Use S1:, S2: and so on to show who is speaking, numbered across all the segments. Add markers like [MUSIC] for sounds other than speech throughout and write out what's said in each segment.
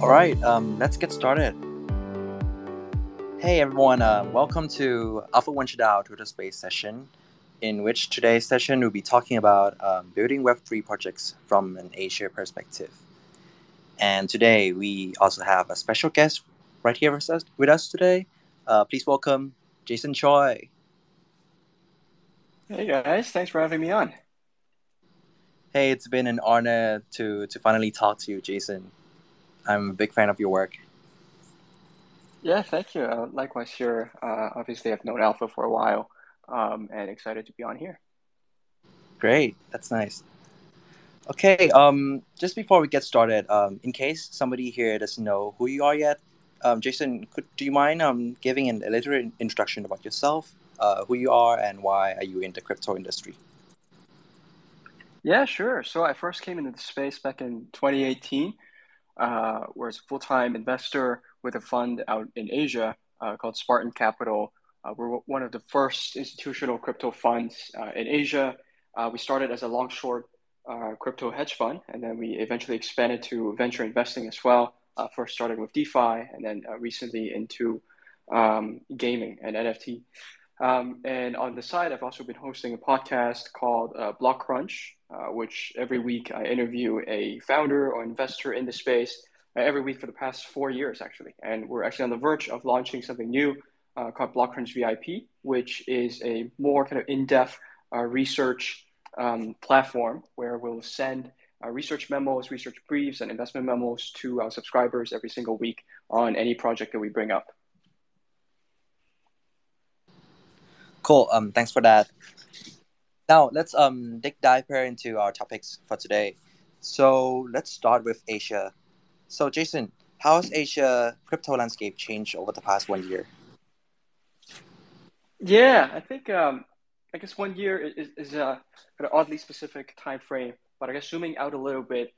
S1: All right, um, let's get started. Hey everyone, uh, welcome to Alpha Venture DAO Twitter Space session, in which today's session we'll be talking about um, building Web3 projects from an Asia perspective. And today we also have a special guest right here with us, with us today. Uh, please welcome Jason Choi.
S2: Hey guys, thanks for having me on.
S1: Hey, it's been an honor to to finally talk to you, Jason. I'm a big fan of your work.
S2: Yeah, thank you. Uh, likewise here. Uh, obviously, I've known Alpha for a while um, and excited to be on here.
S1: Great. That's nice. Okay, um, just before we get started, um, in case somebody here doesn't know who you are yet, um, Jason, could, do you mind um, giving an, a little introduction about yourself, uh, who you are, and why are you in the crypto industry?
S2: Yeah, sure. So I first came into the space back in 2018 uh, it's a full-time investor with a fund out in Asia uh, called Spartan Capital. Uh, we're one of the first institutional crypto funds uh, in Asia. Uh, we started as a long-short uh, crypto hedge fund, and then we eventually expanded to venture investing as well. first starting with DeFi, and then recently into um, gaming and NFT. Um, and on the side, I've also been hosting a podcast called uh, Blockcrunch, uh, which every week I interview a founder or investor in the space uh, every week for the past four years, actually. And we're actually on the verge of launching something new uh, called Blockcrunch VIP, which is a more kind of in depth uh, research um, platform where we'll send uh, research memos, research briefs, and investment memos to our subscribers every single week on any project that we bring up.
S1: Cool. Um, thanks for that. Now let's um dig deeper into our topics for today. So let's start with Asia. So Jason, how has Asia crypto landscape changed over the past one year?
S2: Yeah, I think um, I guess one year is, is a an oddly specific time frame, but I guess zooming out a little bit,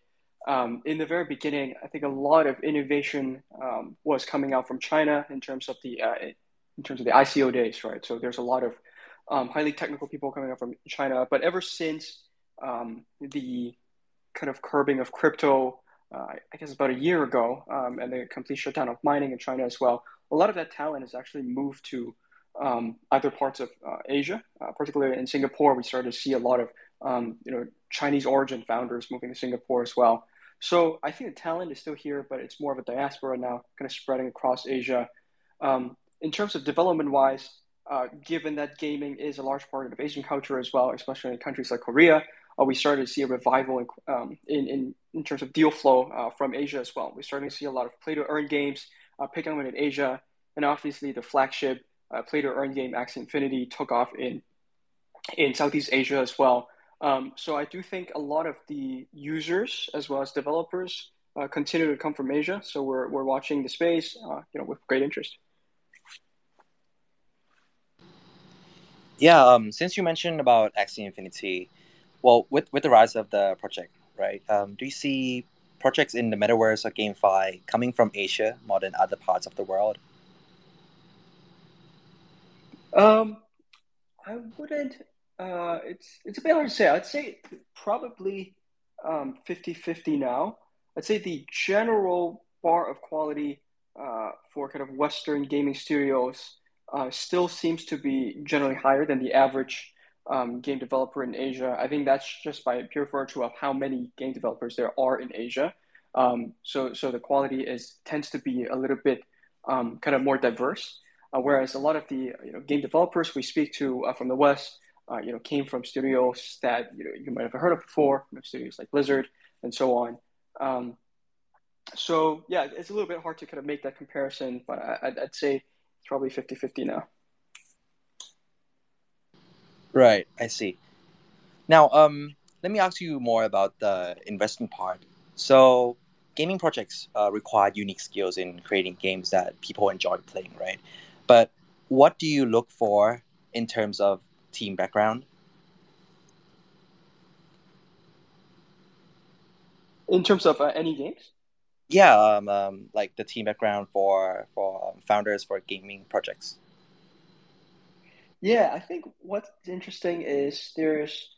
S2: um, in the very beginning, I think a lot of innovation um, was coming out from China in terms of the uh, in terms of the ICO days, right? So there's a lot of um, highly technical people coming up from China. But ever since um, the kind of curbing of crypto, uh, I guess about a year ago, um, and the complete shutdown of mining in China as well, a lot of that talent has actually moved to um, other parts of uh, Asia, uh, particularly in Singapore. We started to see a lot of um, you know Chinese origin founders moving to Singapore as well. So I think the talent is still here, but it's more of a diaspora now, kind of spreading across Asia. Um, in terms of development wise, uh, given that gaming is a large part of Asian culture as well, especially in countries like Korea, uh, we started to see a revival in, um, in, in, in, terms of deal flow uh, from Asia as well. We're starting to see a lot of play to earn games uh, picking up in Asia, and obviously the flagship uh, play to earn game Axie Infinity took off in in Southeast Asia as well. Um, so I do think a lot of the users as well as developers uh, continue to come from Asia. So we're, we're watching the space, you know, with great interest.
S1: Yeah, um, since you mentioned about Axie Infinity, well, with with the rise of the project, right? Um, do you see projects in the metaverse or GameFi coming from Asia more than other parts of the world?
S2: Um, I wouldn't. Uh, it's it's a bit hard to say. I'd say probably um, 50-50 now. I'd say the general bar of quality uh, for kind of Western gaming studios uh, still seems to be generally higher than the average um, game developer in Asia. I think that's just by pure virtue of how many game developers there are in Asia. Um, so, so the quality is tends to be a little bit um, kind of more diverse. Uh, whereas a lot of the you know, game developers we speak to uh, from the West, uh, you know, came from studios that you know you might have heard of before, you know, studios like Blizzard and so on. Um, so yeah, it's a little bit hard to kind of make that comparison, but I, would say it's probably 50 50 now.
S1: Right, I see. Now, um, let me ask you more about the investing part. So, gaming projects uh, require unique skills in creating games that people enjoy playing, right? But what do you look for in terms of team background?
S2: In terms of uh, any games?
S1: Yeah, um, um, like the team background for for um, founders for gaming projects.
S2: Yeah, I think what's interesting is there's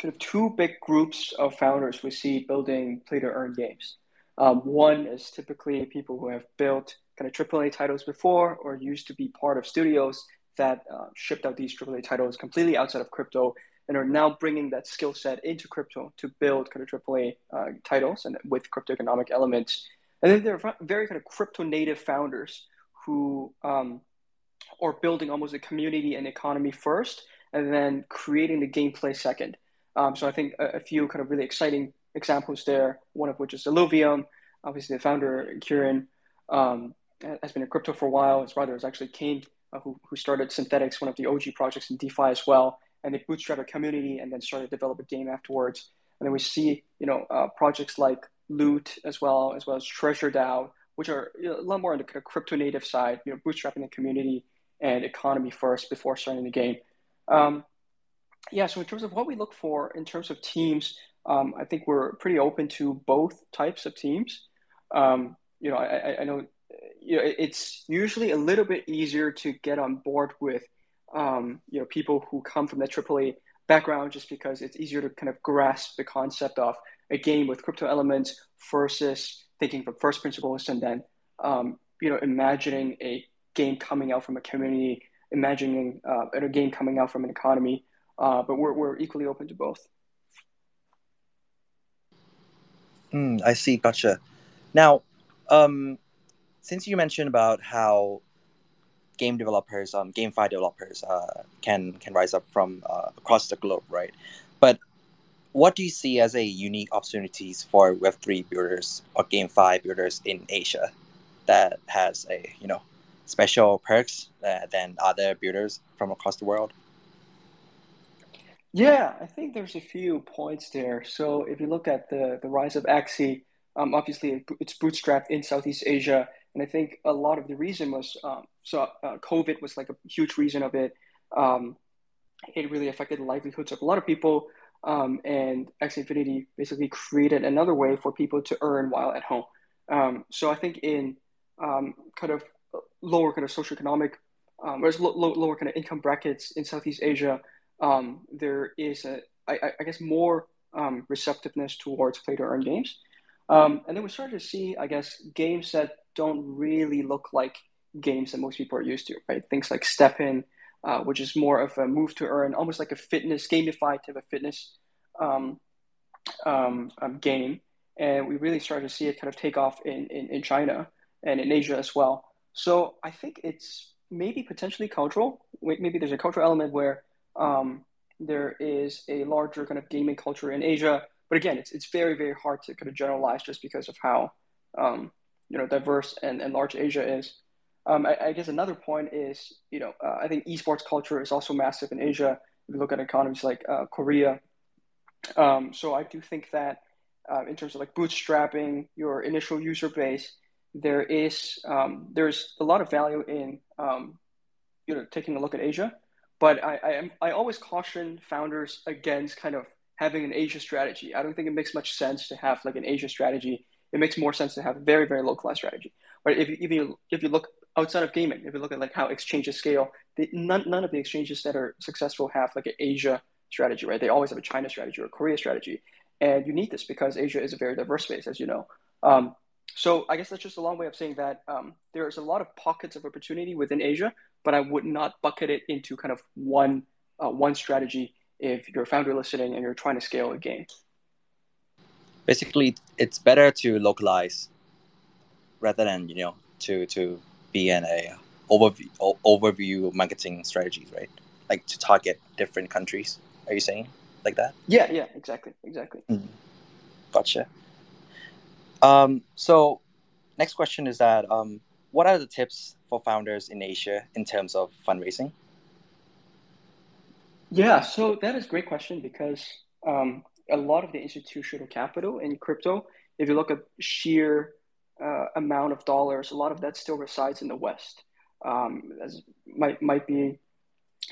S2: kind of two big groups of founders we see building play to earn games. Um, one is typically people who have built kind of AAA titles before or used to be part of studios that uh, shipped out these AAA titles completely outside of crypto and are now bringing that skill set into crypto to build kind of AAA uh, titles and with crypto economic elements. And then there are very kind of crypto native founders who um, are building almost a community and economy first, and then creating the gameplay second. Um, so I think a, a, few kind of really exciting examples there. One of which is Illuvium. Obviously, the founder Kieran um, has been in crypto for a while. His brother is actually Kain, uh, who, who started Synthetix, one of the OG projects in DeFi as well and they bootstrap a community and then started to develop a game afterwards. And then we see, you know, uh, projects like Loot as well, as well as Treasure DAO, which are you know, a lot more on the crypto native side, you know, bootstrapping the community and economy first before starting the game. Um, yeah, so in terms of what we look for in terms of teams, um, I think we're pretty open to both types of teams. Um, you know, I, I know you know, it's usually a little bit easier to get on board with um, you know people who come from that AAA background just because it's easier to kind of grasp the concept of a game with crypto elements versus thinking from first principles and then um, you know imagining a game coming out from a community, imagining uh, a game coming out from an economy. Uh, but we're we're equally open to both.
S1: Mm, I see. Gotcha. Now, um, since you mentioned about how game developers, um, GameFi developers uh, can can rise up from uh, across the globe, right? But what do you see as a unique opportunities for Web three builders or GameFi builders in Asia that has a you know special perks uh, than other builders from across the world?
S2: Yeah, I think there's a few points there. So if you look at the the rise of Axie, um, obviously it's bootstrapped in Southeast Asia and I think a lot of the reason was um, so uh, COVID was like a huge reason of it. Um, it really affected the livelihoods of a lot of people. Um, and Axie Infinity basically created another way for people to earn while at home. Um, so I think in um, kind of lower kind of socioeconomic, um, or low, lower kind of income brackets in Southeast Asia, there is a, I, I guess more receptiveness towards play to earn games. Um, and then we started to see, I guess, games that don't really look like games that most people are used to, right? Things like STEPN, uh, which is more of a move to earn, almost like a fitness, gamified type of fitness um, um, um, game. And we really started to see it kind of take off in, in, in China and in Asia as well. So I think it's maybe potentially cultural. Maybe there's a cultural element where um, there is a larger kind of gaming culture in Asia. But again, it's, it's very, very hard to kind of generalize just because of how um, you know diverse and, and large Asia is. Um, I, I, guess another point is you know uh, I think esports culture is also massive in Asia. If you look at economies like uh, Korea, um, so I do think that uh, in terms of like bootstrapping your initial user base, there is um, there's a lot of value in um, you know taking a look at Asia. But I, I am I always caution founders against kind of having an Asia strategy. I don't think it makes much sense to have like an Asia strategy it makes more sense to have a very very localized strategy. But if you, if you if you look outside of gaming, if you look at like how exchanges scale, none none of the exchanges that are successful have like an Asia strategy, right? They always have a China strategy or a Korea strategy, and you need this because Asia is a very diverse space, as you know. Um, so I guess that's just a long way of saying that um, there's a lot of pockets of opportunity within Asia, but I would not bucket it into kind of one uh, one strategy if you're a founder listening and you're trying to scale a game
S1: basically it's better to localize rather than you know to to be in a overview overview marketing strategies right? Like to target different countries. Are you saying like that?
S2: Yeah yeah exactly exactly.
S1: Mm. gotcha. Um, so next question is that um, what are the tips for founders in asia in terms of fundraising?
S2: Yeah so that is a great question because um, a lot of the institutional capital in crypto, if you look at sheer uh, amount of dollars, a lot of that still resides in the West. Um, as might might be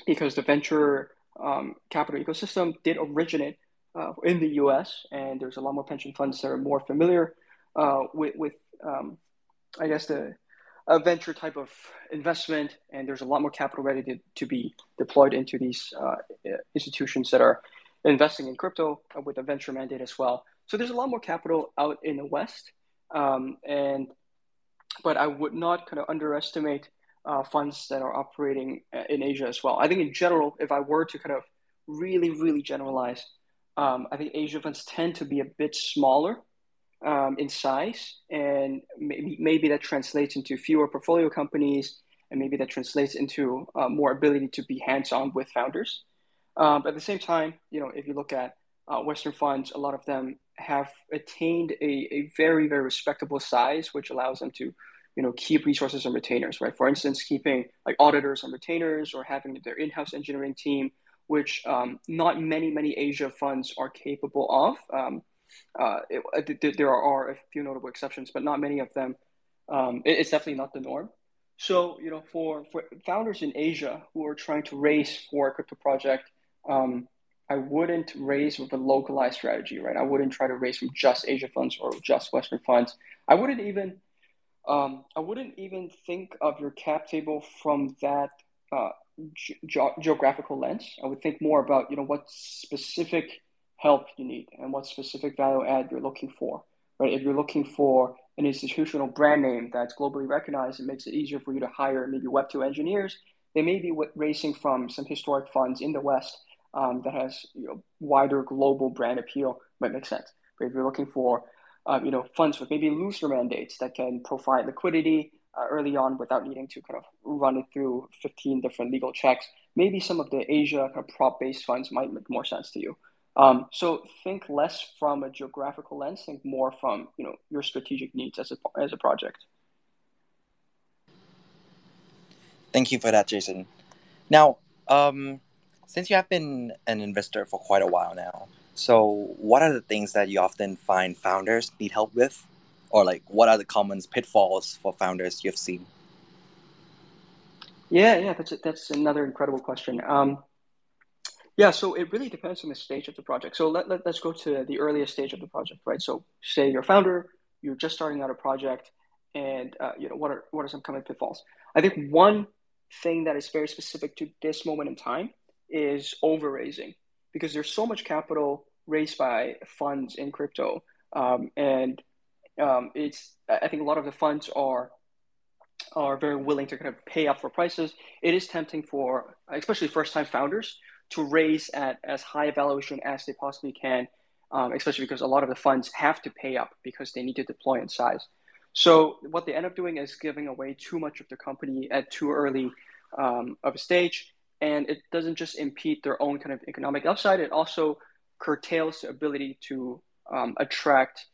S2: because the venture um, capital ecosystem did originate uh, in the U.S. and there's a lot more pension funds that are more familiar uh, with with um, I guess the a venture type of investment, and there's a lot more capital ready to, to be deployed into these uh, institutions that are investing in crypto with a venture mandate as well. So there's a lot more capital out in the West. Um, and but I would not kind of underestimate uh, funds that are operating uh, in Asia as well. I think in general, if I were to kind of really, really generalize, um, I think Asia funds tend to be a bit smaller um, in size, and maybe maybe that translates into fewer portfolio companies, and maybe that translates into uh, more ability to be hands-on with founders. Um, but at the same time, you know, if you look at uh, Western funds, a lot of them have attained a, a very very respectable size, which allows them to you know keep resources and retainers right? For instance keeping like auditors and retainers or having their in-house engineering team which um, not many many asia funds are capable of. Um, uh, it, there are a few notable exceptions but not many of them um, it, it's definitely not the norm. So you know for, for founders in asia who are trying to raise for a crypto project um, I wouldn't raise with a localized strategy, right? I wouldn't try to raise from just Asia funds or just Western funds. I wouldn't even um, I wouldn't even think of your cap table from that uh, ge- geographical lens. I would think more about you know what specific help you need and what specific value add you're looking for. Right? If you're looking for an institutional brand name that's globally recognized, it makes it easier for you to hire maybe Web two engineers. They may be racing from some historic funds in the West um, that has you know wider global brand appeal. Might make sense. But if you're looking for um, you know, funds with maybe looser mandates that can provide liquidity uh, early on without needing to kind of run it through 15 different legal checks. Maybe some of the Asia kind of prop-based funds might make more sense to you. Um, so think less from a geographical lens, think more from you know your strategic needs as a as a project.
S1: Thank you for that, Jason. Now, um, since you have been an investor for quite a while now, so, what are the things that you often find founders need help with? Or, like, what are the common pitfalls for founders you've seen?
S2: Yeah, yeah, that's, a, that's another incredible question. Um, yeah, so it really depends on the stage of the project. So, let, let, let's go to the earliest stage of the project, right? So, say you're a founder, you're just starting out a project, and uh, you know what are what are some common pitfalls? I think one thing that is very specific to this moment in time is over raising because there's so much capital raised by funds in crypto, um, and um, it's I think a lot of the funds are are very willing to kind of pay up for prices. It is tempting for especially first time founders to raise at as high a valuation as they possibly can, um, especially because a lot of the funds have to pay up because they need to deploy in size. So what they end up doing is giving away too much of the company at too early um, of a stage, and it doesn't just impede their own kind of economic upside. It also curtails the ability to um, attract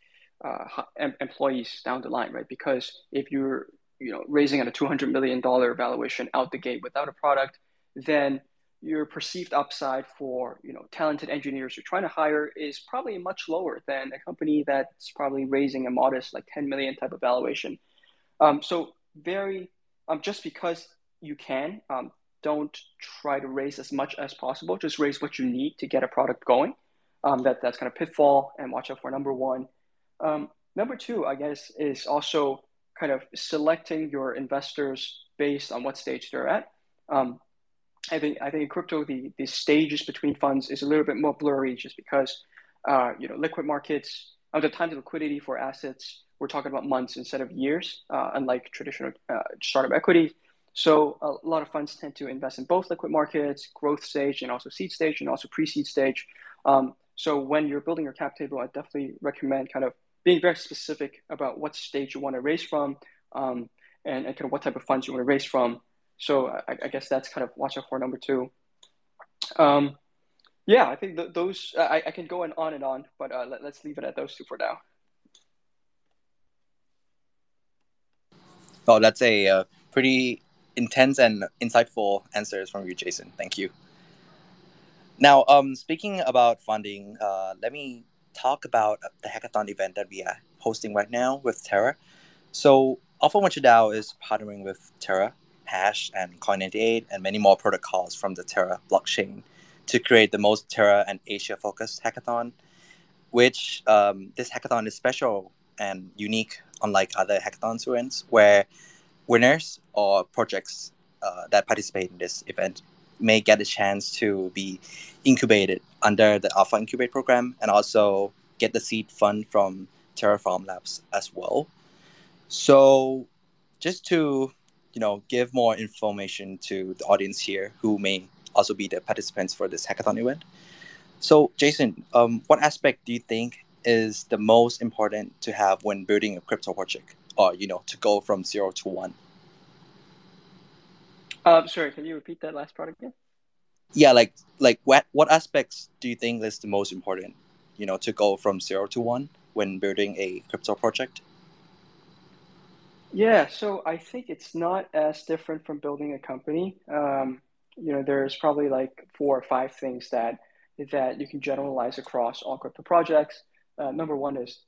S2: uh, employees down the line, right? Because if you're you know raising at a 200 million dollar valuation out the gate without a product, then your perceived upside for you know talented engineers you're trying to hire is probably much lower than a company that's probably raising a modest like 10 million type of valuation. Um, so very um, just because you can um, don't try to raise as much as possible. Just raise what you need to get a product going. Um, that that's kind of pitfall, and watch out for number one. Um, number two, I guess, is also kind of selecting your investors based on what stage they're at. Um, I think I think in crypto the the stages between funds is a little bit more blurry just because uh, you know liquid markets uh, the time to liquidity for assets we're talking about months instead of years, uh, unlike traditional uh, startup equity. So a lot of funds tend to invest in both liquid markets, growth stage, and also seed stage, and also pre-seed stage. Um, so when you're building your cap table, I definitely recommend kind of being very specific about what stage you want to raise from, um, and, and, kind of what type of funds you want to raise from. So I, I guess that's kind of watch out for number two. Um, yeah, I think th- those I, I, can go and on and on, but uh, let, us leave it at those two for now.
S1: Oh, that's a uh, pretty intense and insightful answers from you, Jason. Thank you. Now, um, speaking about funding, uh, let me talk about the hackathon event that we are hosting right now with Terra. So, Alpha Venture DAO is partnering with Terra, Hash, and Coin98, and many more protocols from the Terra blockchain to create the most Terra and Asia focused hackathon. Which um, this hackathon is special and unique, unlike other hackathon events, where winners or projects uh, that participate in this event may get a chance to be incubated under the Alpha Incubate program and also get the seed fund from Terraform Labs as well. So, just to you know give more information to the audience here who may also be the participants for this hackathon event. So, Jason, um, what aspect do you think is the most important to have when building a crypto project, or you know, to go from zero to one?
S2: Um, sorry, can you repeat that last part again?
S1: Yeah, like like what what aspects do you think is the most important, you know, to go from zero to one when building a crypto project?
S2: Yeah, so I think it's not as different from building a company. Um, you know, there's probably like four or five things that that you can generalize across all crypto projects. Uh, number one is,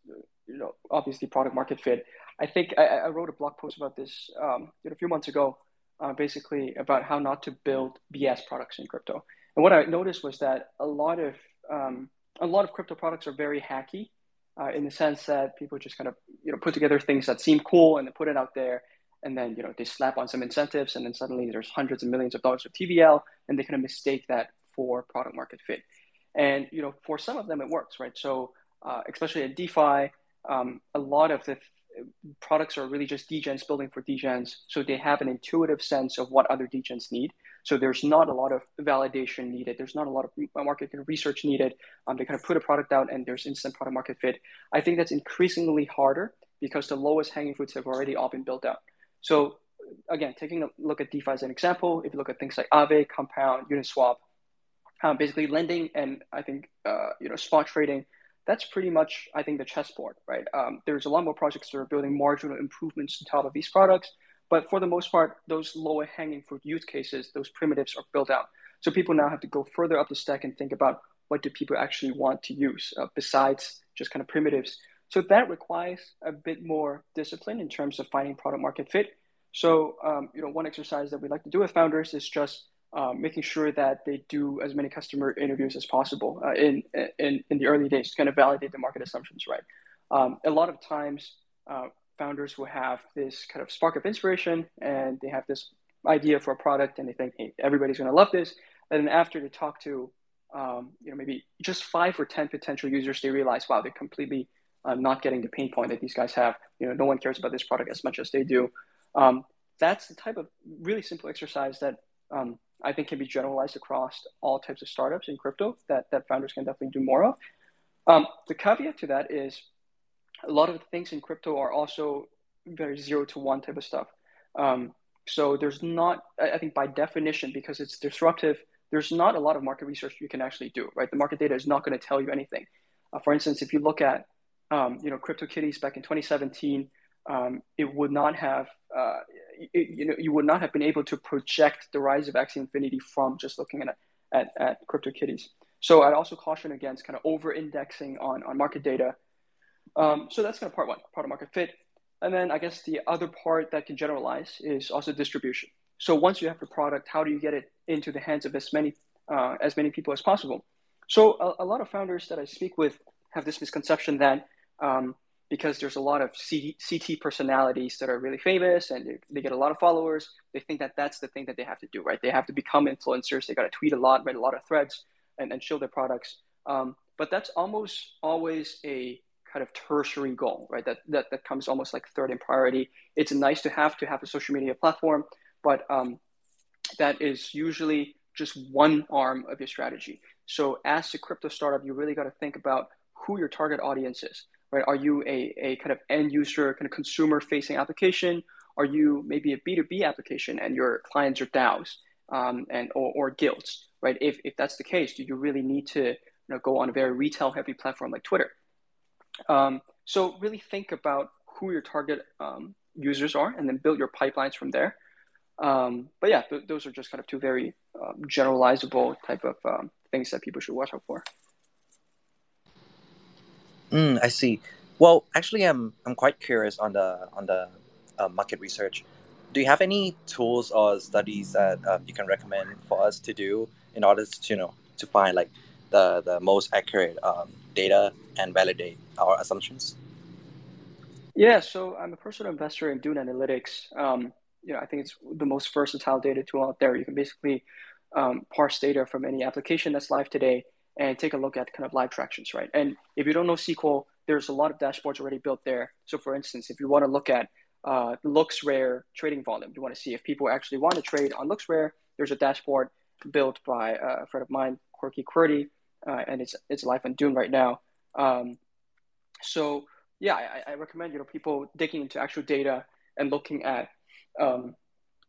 S2: you know, obviously product market fit. I think I, I wrote a blog post about this um, a few months ago, uh, basically about how not to build BS products in crypto. And what I noticed was that a lot of um, a lot of crypto products are very hacky, uh, in the sense that people just kind of you know put together things that seem cool and put it out there, and then you know they slap on some incentives, and then suddenly there's hundreds of millions of dollars of TVL, and they kind of mistake that for product market fit. And you know, for some of them it works, right? So uh, especially at DeFi, um, a lot of the products are really just degens building for degens, so they have an intuitive sense of what other degens need. So there's not a lot of validation needed. There's not a lot of market research needed. Um, they kind of put a product out and there's instant product market fit. I think that's increasingly harder because the lowest hanging fruits have already all been built out. So again, taking a look at DeFi as an example, if you look at things like Aave, Compound, Uniswap, um, basically lending and I think uh, you know spot trading. That's pretty much I think the chessboard, right? Um, there's a lot more projects that are building marginal improvements on top of these products, but for the most part, those lower hanging fruit use cases, those primitives are built out. So people now have to go further up the stack and think about what do people actually want to use uh, besides just kind of primitives. So that requires a bit more discipline in terms of finding product market fit. So um, you know, one exercise that we like to do with founders is just um, making sure that they do as many customer interviews as possible uh, in, in, in the early days to kind of validate the market assumptions, right? Um, a lot of times, uh, founders will have this kind of spark of inspiration and they have this idea for a product and they think, hey, everybody's going to love this. And then after they talk to, um, you know, maybe just five or 10 potential users, they realize, wow, they're completely uh, not getting the pain point that these guys have. You know, no one cares about this product as much as they do. Um, that's the type of really simple exercise that um, I think can be generalized across all types of startups in crypto that, that founders can definitely do more of. Um, the caveat to that is a lot of the things in crypto are also very zero to one type of stuff. Um, so there's not, I think by definition, because it's disruptive, there's not a lot of market research you can actually do, right? The market data is not going to tell you anything. Uh, for instance, if you look at, um, you know, CryptoKitties back in 2017, um, it would not have, uh, you know, you would not have been able to project the rise of Axie Infinity from just looking at, at, at CryptoKitties. So I'd also caution against kind of over indexing on, on market data. Um, so that's kind of part one, product market fit. And then I guess the other part that can generalize is also distribution. So once you have the product, how do you get it into the hands of as many uh, as many people as possible? So a, a, lot of founders that I speak with have this misconception that um, because there's a lot of CT personalities that are really famous and they, they, get a lot of followers. They think that that's the thing that they have to do, right? They have to become influencers. They got to tweet a lot, write a lot of threads, and, and show their products. Um, but that's almost always a kind of tertiary goal, right? That, that that comes almost like third in priority. It's nice to have to have a social media platform, but um, that is usually just one arm of your strategy. So as a crypto startup, you really got to think about who your target audience is right? Are you a, a kind of end user, kind of consumer facing application? Are you maybe a B2B application and your clients are DAOs um, and or, or guilds, right? If, if that's the case, do you really need to you know, go on a very retail heavy platform like Twitter? Um, so really think about who your target um, users are and then build your pipelines from there. Um, but yeah, th- those are just kind of two very um, generalizable type of um, things that people should watch out for.
S1: Mm, I see. Well, actually, I'm I'm quite curious on the on the uh, market research. Do you have any tools or studies that uh, you can recommend for us to do in order to you know to find like the the most accurate um, data and validate our assumptions?
S2: Yeah, so I'm a personal investor in Dune Analytics. Um, you know, I think it's the most versatile data tool out there. You can basically um, parse data from any application that's live today and take a look at kind of live tractions, right? And if you don't know SQL, there's a lot of dashboards already built there. So, for instance, if you want to look at uh, LooksRare trading volume, you want to see if people actually want to trade on LooksRare, there's a dashboard built by a friend of mine, Quirky QWERTY, uh, and it's it's live on Dune right now. Um, so yeah, I, I, recommend you know people digging into actual data and looking at um,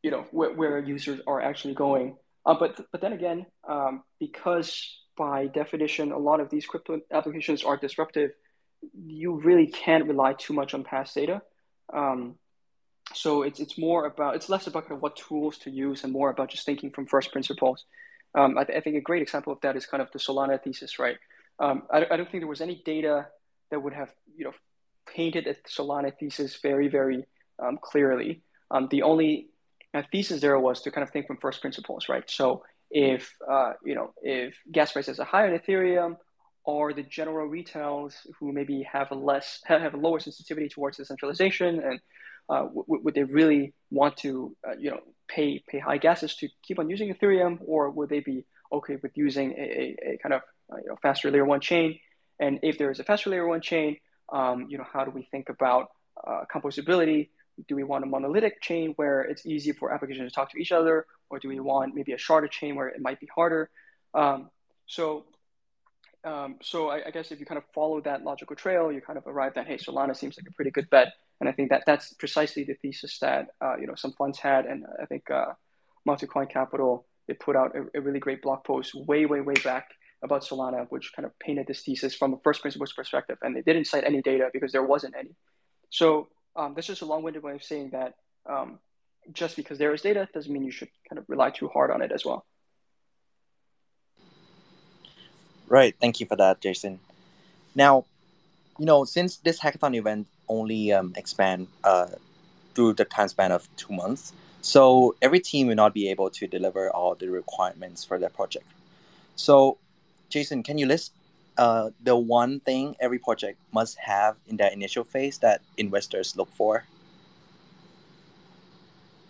S2: you know where, where users are actually going. Uh, but but then again, um, because by definition, a lot of these crypto applications are disruptive. You really can't rely too much on past data. Um, so it's it's more about it's less about kind of what tools to use and more about just thinking from first principles. Um, I, th- I, think a great example of that is kind of the Solana thesis, right? Um, I, I, don't think there was any data that would have you know painted the Solana thesis very very um, clearly. Um, the only uh, thesis there was to kind of think from first principles, right? So if uh, you know if gas prices are higher in Ethereum, or the general retails who maybe have a less have a lower sensitivity towards decentralization and uh, w- would they really want to uh, you know pay pay high gases to keep on using Ethereum, or would they be okay with using a, a, a kind of uh, you know faster layer one chain? And if there is a faster layer one chain, um, you know how do we think about uh, composability? Do we want a monolithic chain where it's easy for applications to talk to each other, or do we want maybe a sharded chain where it might be harder? Um, so um, so I, I, guess if you kind of follow that logical trail, you kind of arrive that hey, Solana seems like a pretty good bet, and I think that that's precisely the thesis that uh, you know some funds had, and I think uh, Multicoin Capital they put out a, a, really great blog post way way way back about Solana, which kind of painted this thesis from a first principles perspective, and they didn't cite any data because there wasn't any. So um, that's just a long-winded way of saying that um, just because there is data doesn't mean you should kind of rely too hard on it as well.
S1: Right. Thank you for that, Jason. Now, you know, since this hackathon event only um, expand uh, through the time span of two months, so every team will not be able to deliver all the requirements for their project. So, Jason, can you list uh, the one thing every project must have in that initial phase that investors look for?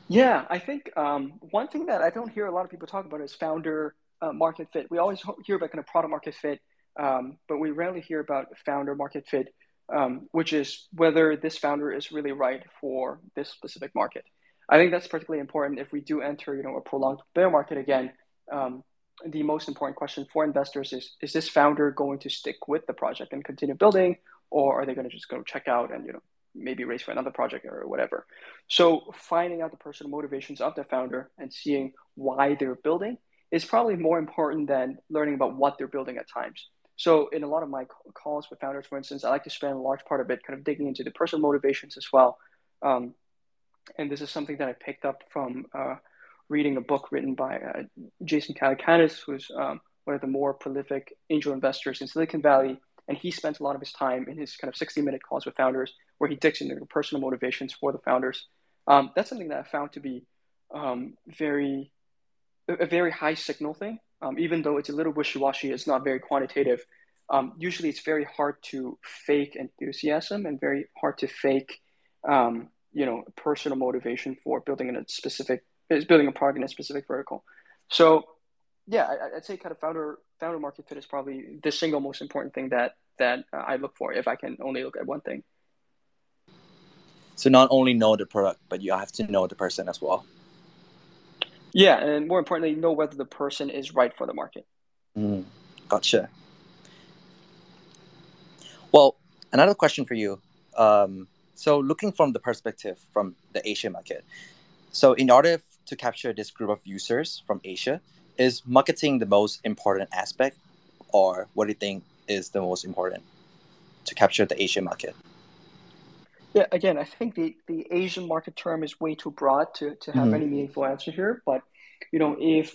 S2: Yeah, I think um, one thing that I don't hear a lot of people talk about is founder uh, market fit. We always hear about kind of product market fit, um, but we rarely hear about founder market fit, um, which is whether this founder is really right for this specific market. I think that's particularly important if we do enter, you know, a prolonged bear market again. Um, the most important question for investors is: Is this founder going to stick with the project and continue building, or are they going to just go check out and you know maybe raise for another project or whatever? So finding out the personal motivations of the founder and seeing why they're building is probably more important than learning about what they're building at times. So in a lot of my calls with founders, for instance, I like to spend a large part of it kind of digging into the personal motivations as well. Um, and this is something that I picked up from uh, reading a book written by uh, Jason Calacanis, who's um, one of the more prolific angel investors in Silicon Valley. And he spends a lot of his time in his kind of 60 minute calls with founders where he digs into personal motivations for the founders. Um, that's something that I found to be um, very a very high signal thing. Um, even though it's a little wishy-washy, it's not very quantitative. Um, usually, it's very hard to fake enthusiasm and very hard to fake, um, you know, personal motivation for building in a specific is building a product in a specific vertical. So, yeah, I, would say kind of founder founder market fit is probably the single most important thing that that uh, I look for if I can only look at one thing.
S1: So not only know the product, but you have to know the person as well.
S2: Yeah, and more importantly, know whether the person is right for the market.
S1: Mm, gotcha. Well, another question for you. Um, so, looking from the perspective from the Asian market, so in order to capture this group of users from Asia, is marketing the most important aspect, or what do you think is the most important to capture the Asian market?
S2: Yeah, again, I think the, the Asian market term is way too broad to, to have mm-hmm. any meaningful answer here. But you know, if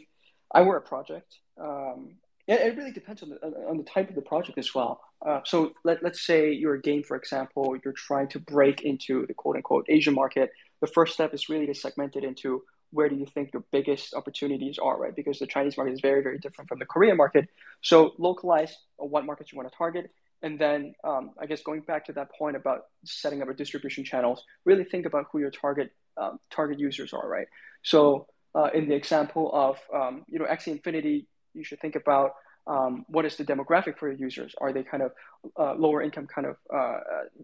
S2: I were a project, um, it, it really depends on the on the type of the project as well. Uh, so let let's say you're a game, for example, you're trying to break into the quote unquote Asian market. The first step is really to segment it into where do you think your biggest opportunities are, right? Because the Chinese market is very, very different from the Korean market. So localize what markets you want to target, and then um, I guess going back to that point about setting up a distribution channels, really think about who your target um, target users are, right? So uh, in the example of um, you know Axie Infinity, you should think about um, what is the demographic for your users? Are they kind of uh, lower income kind of uh,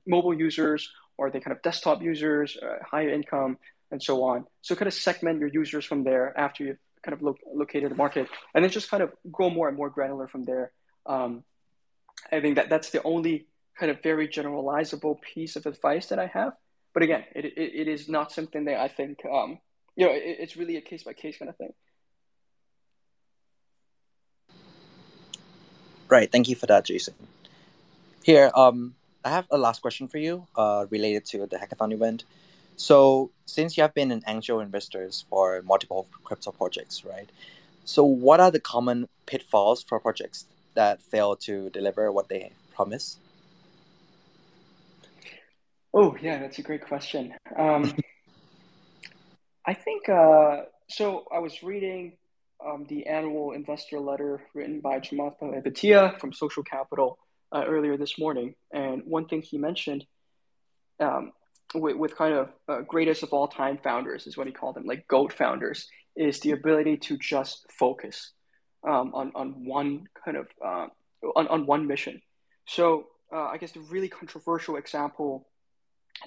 S2: mobile users? Or are they kind of desktop users, uh, higher income, and so on? So kind of segment your users from there after you've kind of lo- located the market, and then just kind of grow more and more granular from there. Um, I think that that's the only kind of very generalizable piece of advice that I have. But again, it, it, it is not something that I think, um, you know, it, it's really a case by case kind of thing.
S1: Right. Thank you for that, Jason. Here, um, I have a last question for you uh, related to the hackathon event. So, since you have been an angel investors for multiple crypto projects, right? So, what are the common pitfalls for projects that fail to deliver what they promise?
S2: Oh, yeah, that's a great question. Um, [LAUGHS] I think uh, so. I was reading um, the annual investor letter written by Chamath Palihapitiya from Social Capital uh, earlier this morning. And one thing he mentioned um, with, with, kind of uh, greatest of all time founders is what he called them, like GOAT founders, is the ability to just focus um, on, on one kind of, uh, on, on one mission. So uh, I guess the really controversial example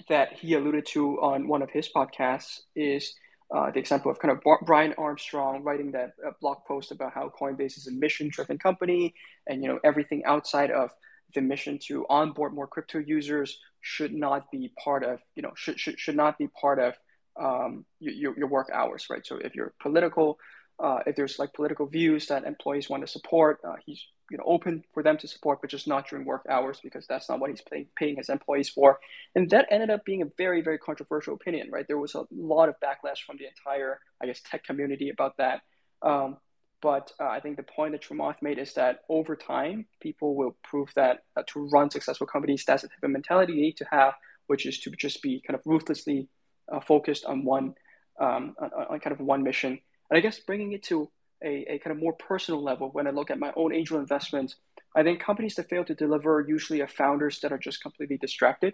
S2: that he alluded to on one of his podcasts is uh, the example of kind of Brian Armstrong writing that uh, blog post about how Coinbase is a mission-driven company, and you know everything outside of the mission to onboard more crypto users should not be part of you know should should, should not be part of um, your, your work hours, right? So if you're political, uh, if there's like political views that employees want to support, uh, he's you know open for them to support, but just not during work hours because that's not what he's paying paying his employees for. And that ended up being a very very controversial opinion, right? There was a lot of backlash from the entire I guess tech community about that. Um, but uh, I think the point that Chamath made is that over time, people will prove that uh, to run successful companies, that's the type of mentality you need to have, which is to just be kind of ruthlessly uh, focused on one, um, on, on, kind of one mission. And I guess bringing it to a, a kind of more personal level, when I look at my own angel investments, I think companies that fail to deliver usually are founders that are just completely distracted.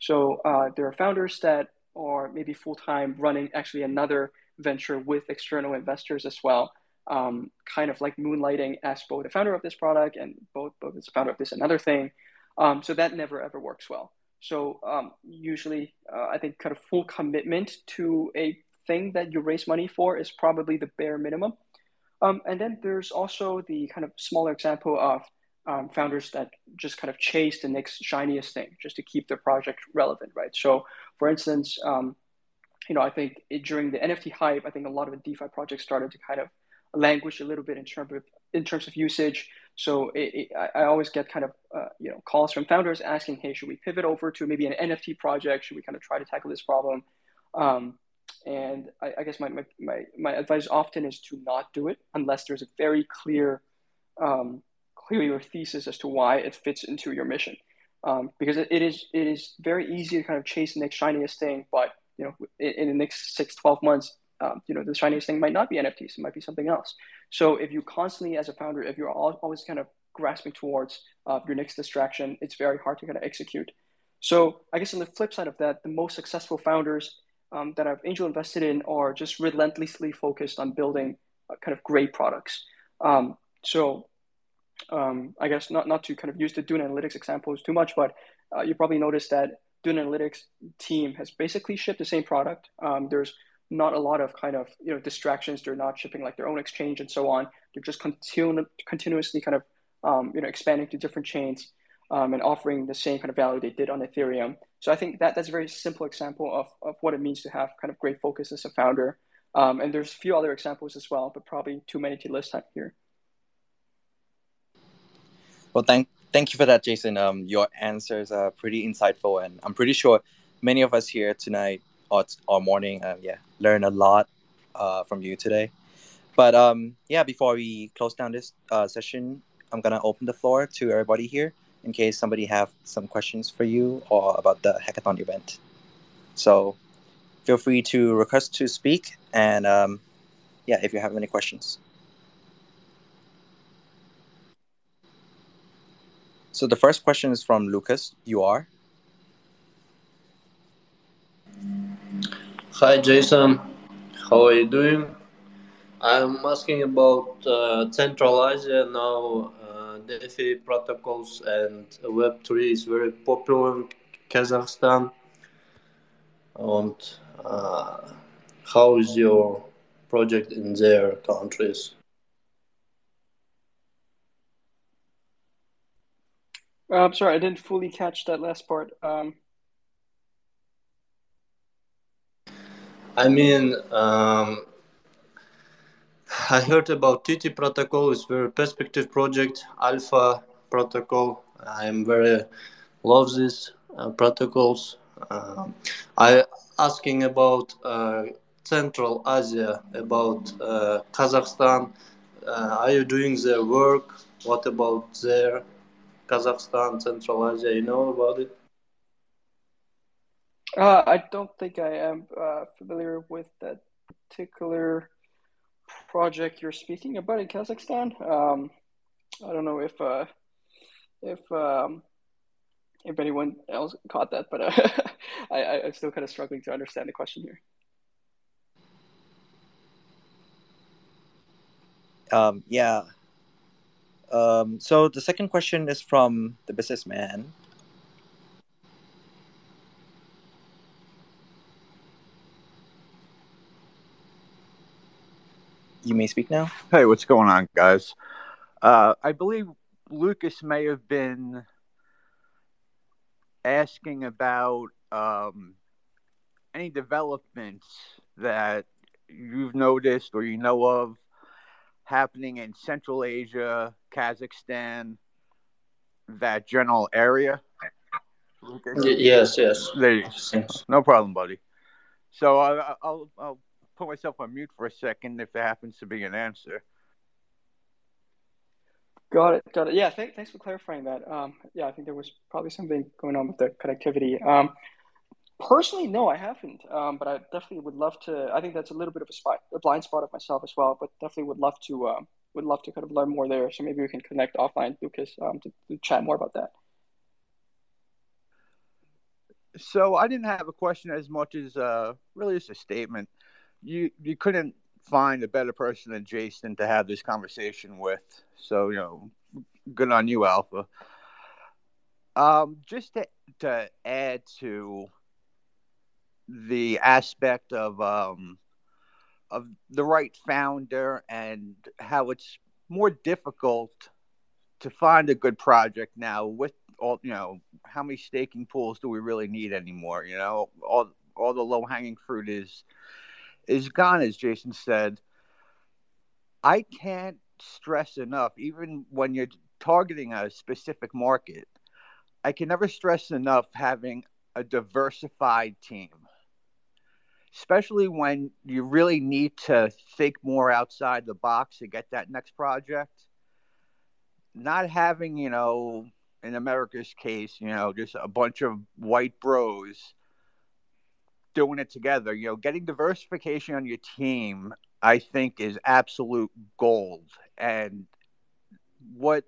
S2: So uh, there are founders that are maybe full time running actually another venture with external investors as well, um, kind of like moonlighting as both the founder of this product and both both as the founder of this another thing. Um, so that never ever works well. So um, usually, uh, I think kind of full commitment to a thing that you raise money for is probably the bare minimum. Um, and then there's also the kind of smaller example of um, founders that just kind of chase the next shiniest thing just to keep their project relevant, right? So, for instance, um, you know, I think it, during the NFT hype, I think a lot of the DeFi projects started to kind of languish a little bit in terms of in terms of usage. So it, it, I, I always get kind of uh, you know calls from founders asking, hey, should we pivot over to maybe an NFT project? Should we kind of try to tackle this problem? Um, and I, I guess my, my, my, my, advice often is to not do it unless there's a very clear, um, clear thesis as to why it fits into your mission. Um, because it, it is it is very easy to kind of chase the next shiniest thing, but you know in, in the next six, 12 months, um, you know the shiniest thing might not be NFTs, it might be something else. So if you constantly, as a founder, if you're always kind of grasping towards uh, your next distraction, it's very hard to kind of execute. So I guess on the flip side of that, the most successful founders um, that I've angel invested in are just relentlessly focused on building uh, kind of great products. Um, so um, I guess not, not to kind of use the Dune Analytics examples too much, but uh, you probably noticed that Dune Analytics team has basically shipped the same product. Um, there's not a lot of kind of you know distractions. They're not shipping like their own exchange and so on. They're just continu- continuously kind of um, you know expanding to different chains um, and offering the same kind of value they did on Ethereum. So I think that that's a very simple example of, of what it means to have kind of great focus as a founder. Um, and there's a few other examples as well, but probably too many to list out here.
S1: Well, thank thank you for that, Jason. Um, your answers are pretty insightful, and I'm pretty sure many of us here tonight or, or morning, uh, yeah, learn a lot uh, from you today. But um, yeah, before we close down this uh, session, I'm gonna open the floor to everybody here in case somebody have some questions for you or about the hackathon event. So feel free to request to speak and um, yeah, if you have any questions. So the first question is from Lucas. You are.
S3: Hi, Jason. How are you doing? I'm asking about uh, Central Asia now. Uh, DeFi protocols and Web3 is very popular in Kazakhstan. And uh, how is your project in their countries?
S2: Uh, I'm sorry, I didn't fully catch that last part. Um,
S3: I mean, um, I heard about TT protocol. It's very perspective project, Alpha protocol. I am very love these uh, protocols. Uh, I asking about uh, Central Asia, about uh, Kazakhstan. Uh, are you doing their work? What about there? Kazakhstan, Central Asia, you know about it?
S2: Uh, I don't think I am uh, familiar with that particular project you're speaking about in Kazakhstan. Um, I don't know if uh, if um, if anyone else caught that, but uh, [LAUGHS] I, I'm still kind of struggling to understand the question here.
S1: Um, yeah, um, so the second question is from the businessman. You may speak now.
S4: Hey, what's going on, guys? Uh, I believe Lucas may have been asking about um, any developments that you've noticed or you know of happening in Central Asia, Kazakhstan, that general area? Lucas?
S3: yes, yes.
S4: There you go. No problem, buddy. So uh, I'll, I'll put myself on mute for a second if there happens to be an answer.
S2: Got it. Got it. Yeah. Th- thanks for clarifying that. Um, yeah, I think there was probably something going on with the connectivity. Um, Personally, no, I haven't. Um, but I definitely would love to. I think that's a little bit of a spot, a blind spot of myself as well. But definitely would love to. Um, would love to kind of learn more there. So maybe we can connect offline, Lucas, um, to, to chat more about that.
S4: So I didn't have a question as much as uh, really just a statement. You you couldn't find a better person than Jason to have this conversation with. So you know, good on you, Alpha. Um, just to to add to the aspect of um, of the right founder and how it's more difficult to find a good project now with all you know how many staking pools do we really need anymore you know all all the low hanging fruit is is gone as jason said i can't stress enough even when you're targeting a specific market i can never stress enough having a diversified team especially when you really need to think more outside the box to get that next project. Not having, you know, in America's case, you know, just a bunch of white bros doing it together. You know, getting diversification on your team, I think, is absolute gold. And what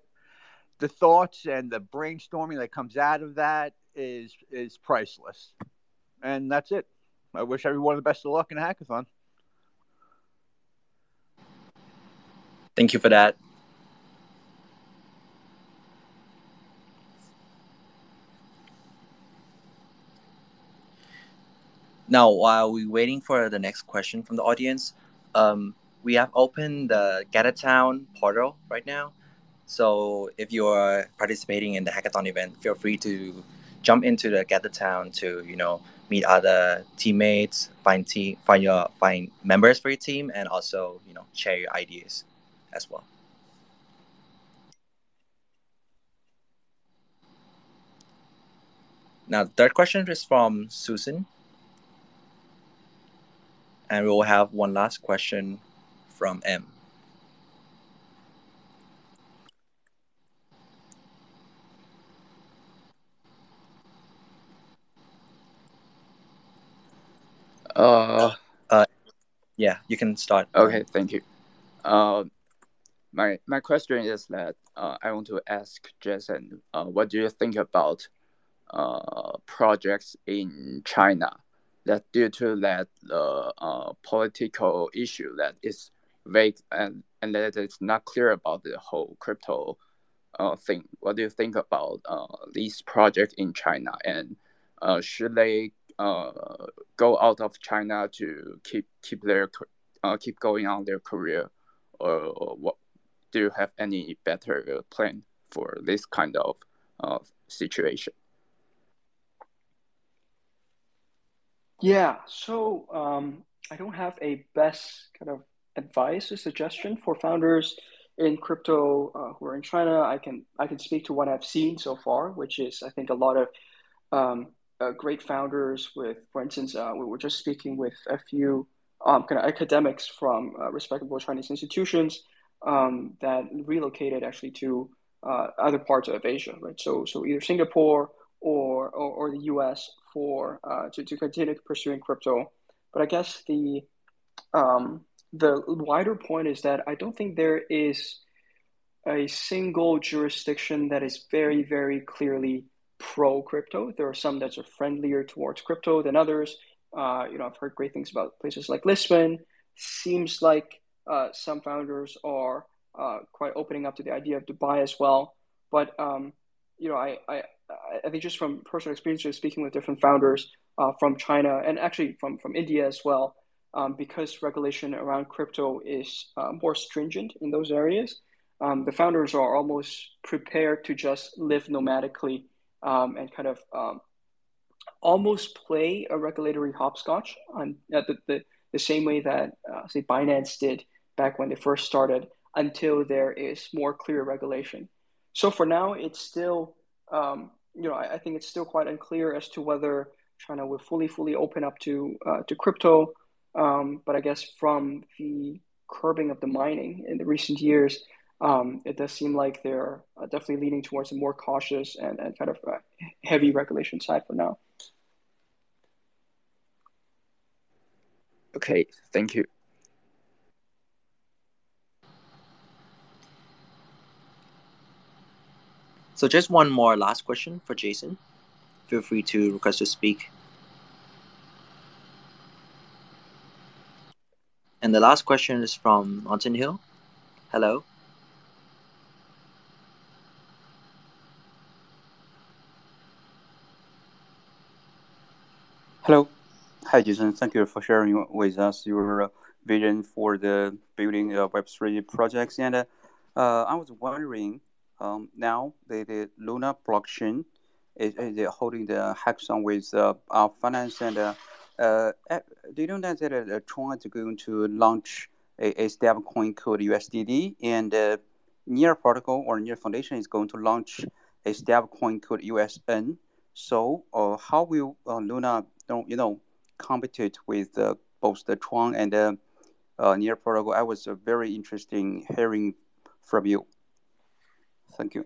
S4: the thoughts and the brainstorming that comes out of that is is priceless. And that's it. I wish everyone the best of luck in a hackathon.
S1: Thank you for that. Now, while we're waiting for the next question from the audience, um, we have opened the GatherTown portal right now. So if you're participating in the hackathon event, feel free to jump into the GatherTown to you know meet other teammates, find team, find your find members for your team, and also you know share your ideas as well. Now, the third question is from Susan. And we will have one last question from M.
S5: Uh,
S1: uh, yeah, you can start.
S5: Okay, thank you. Uh, my my question is that uh, I want to ask Jason, uh, what do you think about uh, projects in China that due to that uh, uh, political issue that is vague and and that it's not clear about the whole crypto uh, think? What do you think about uh, these projects in China, and uh, should they uh, go out of China to keep keep their uh, keep going on their career, or, or what? Do you have any better plan for this kind of uh, situation?
S2: Yeah, so um, I don't have a best kind of advice or suggestion for founders in crypto uh, who are in China. I can I can speak to what I've seen so far, which is I think a lot of um, uh, great founders. With, for instance, uh, we were just speaking with a few um, kind of academics from uh, respectable Chinese institutions um, that relocated actually to uh, other parts of Asia, right? So so either Singapore or or, or the U.S. for uh, to to continue pursuing crypto. But I guess the um, the wider point is that I don't think there is a single jurisdiction that is very, very clearly pro crypto. There are some that are friendlier towards crypto than others. Uh, you know, I've heard great things about places like Lisbon. Seems like uh, some founders are uh, quite opening up to the idea of Dubai as well. But um, you know, I, I I think just from personal experience, speaking with different founders uh, from China and actually from from India as well, um, because regulation around crypto is uh, more stringent in those areas, um, the founders are almost prepared to just live nomadically um, and kind of um, almost play a regulatory hopscotch on uh, the, the, the, same way that, uh, say, Binance did back when they first started until there is more clear regulation. So for now, it's still, um, you know, I, I, think it's still quite unclear as to whether China will fully, fully open up to uh, to crypto um, but I guess from the curbing of the mining in the recent years, um, it does seem like they're uh, definitely leaning towards a more cautious and, and kind of uh, heavy regulation side for now.
S5: Okay, thank you.
S1: So just one more last question for Jason. Feel free to request to speak And the last question is from Mountain Hill. Hello.
S6: Hello. Hi, Jason. Thank you for sharing with us your uh, vision for the building uh, of Web3 projects. And uh, uh, I was wondering um, now the, the Luna blockchain is, is holding the hackathon with uh, our finance and uh, uh, do you know that uh, Tron is going to launch a, a stablecoin called USDD, and uh, Near Protocol or Near Foundation is going to launch a stablecoin called USN. So, uh, how will uh, Luna, you know, compete with uh, both the Tron and uh, uh, Near Protocol? I was very interesting hearing from you. Thank you.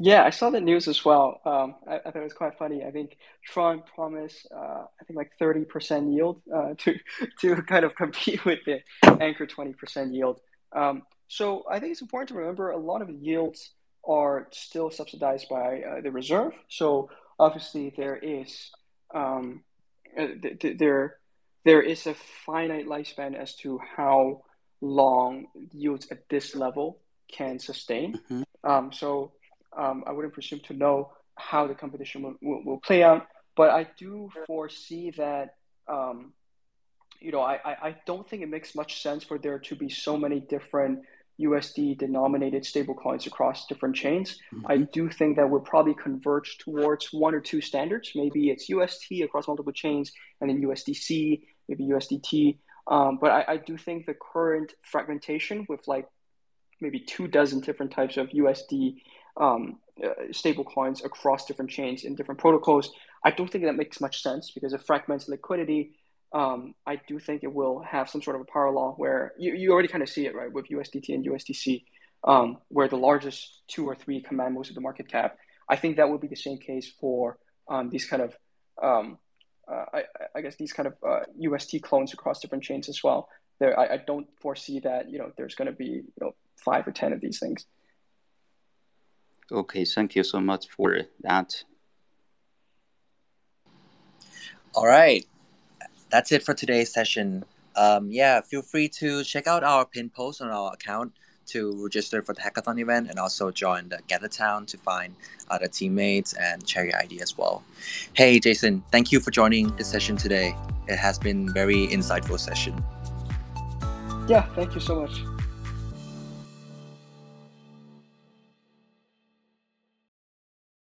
S2: Yeah, I saw the news as well. Um, I, I, thought it was quite funny. I think Tron promised, uh, I think like thirty percent yield uh, [LAUGHS] to to kind of compete with the Anchor twenty percent yield. Um, so I think it's important to remember a lot of yields are still subsidized by uh, the reserve. So obviously there is um, uh, th- th- there there is a finite lifespan as to how long yields at this level can sustain. Mm-hmm. Um, so um, I wouldn't presume to know how the competition will, will, will play out, but I do foresee that. Um, you know, I, I don't think it makes much sense for there to be so many different USD denominated stablecoins across different chains. Mm-hmm. I do think that we'll probably converge towards one or two standards. Maybe it's UST across multiple chains, and then USDC, maybe USDT. Um, but I, I, do think the current fragmentation with like maybe two dozen different types of USD um, uh, stable coins across different chains in different protocols. I don't think that makes much sense because it fragments liquidity. Um, I do think it will have some sort of a power law where you, you already kind of see it, right, with USDT and USDC, um, where the largest two or three command most of the market cap. I think that would be the same case for um, these kind of, um, uh, I, I, guess, these kind of uh, UST clones across different chains as well. There, I, I don't foresee that, you know, there's going to be, you know, five or 10 of these things.
S6: Okay, thank you so much for that.
S1: All right, that's it for today's session. Um, yeah, feel free to check out our pin post on our account to register for the hackathon event and also join the Gather Town to find other teammates and share your idea as well. Hey, Jason, thank you for joining the session today. It has been very insightful session.
S2: Yeah, thank you so much.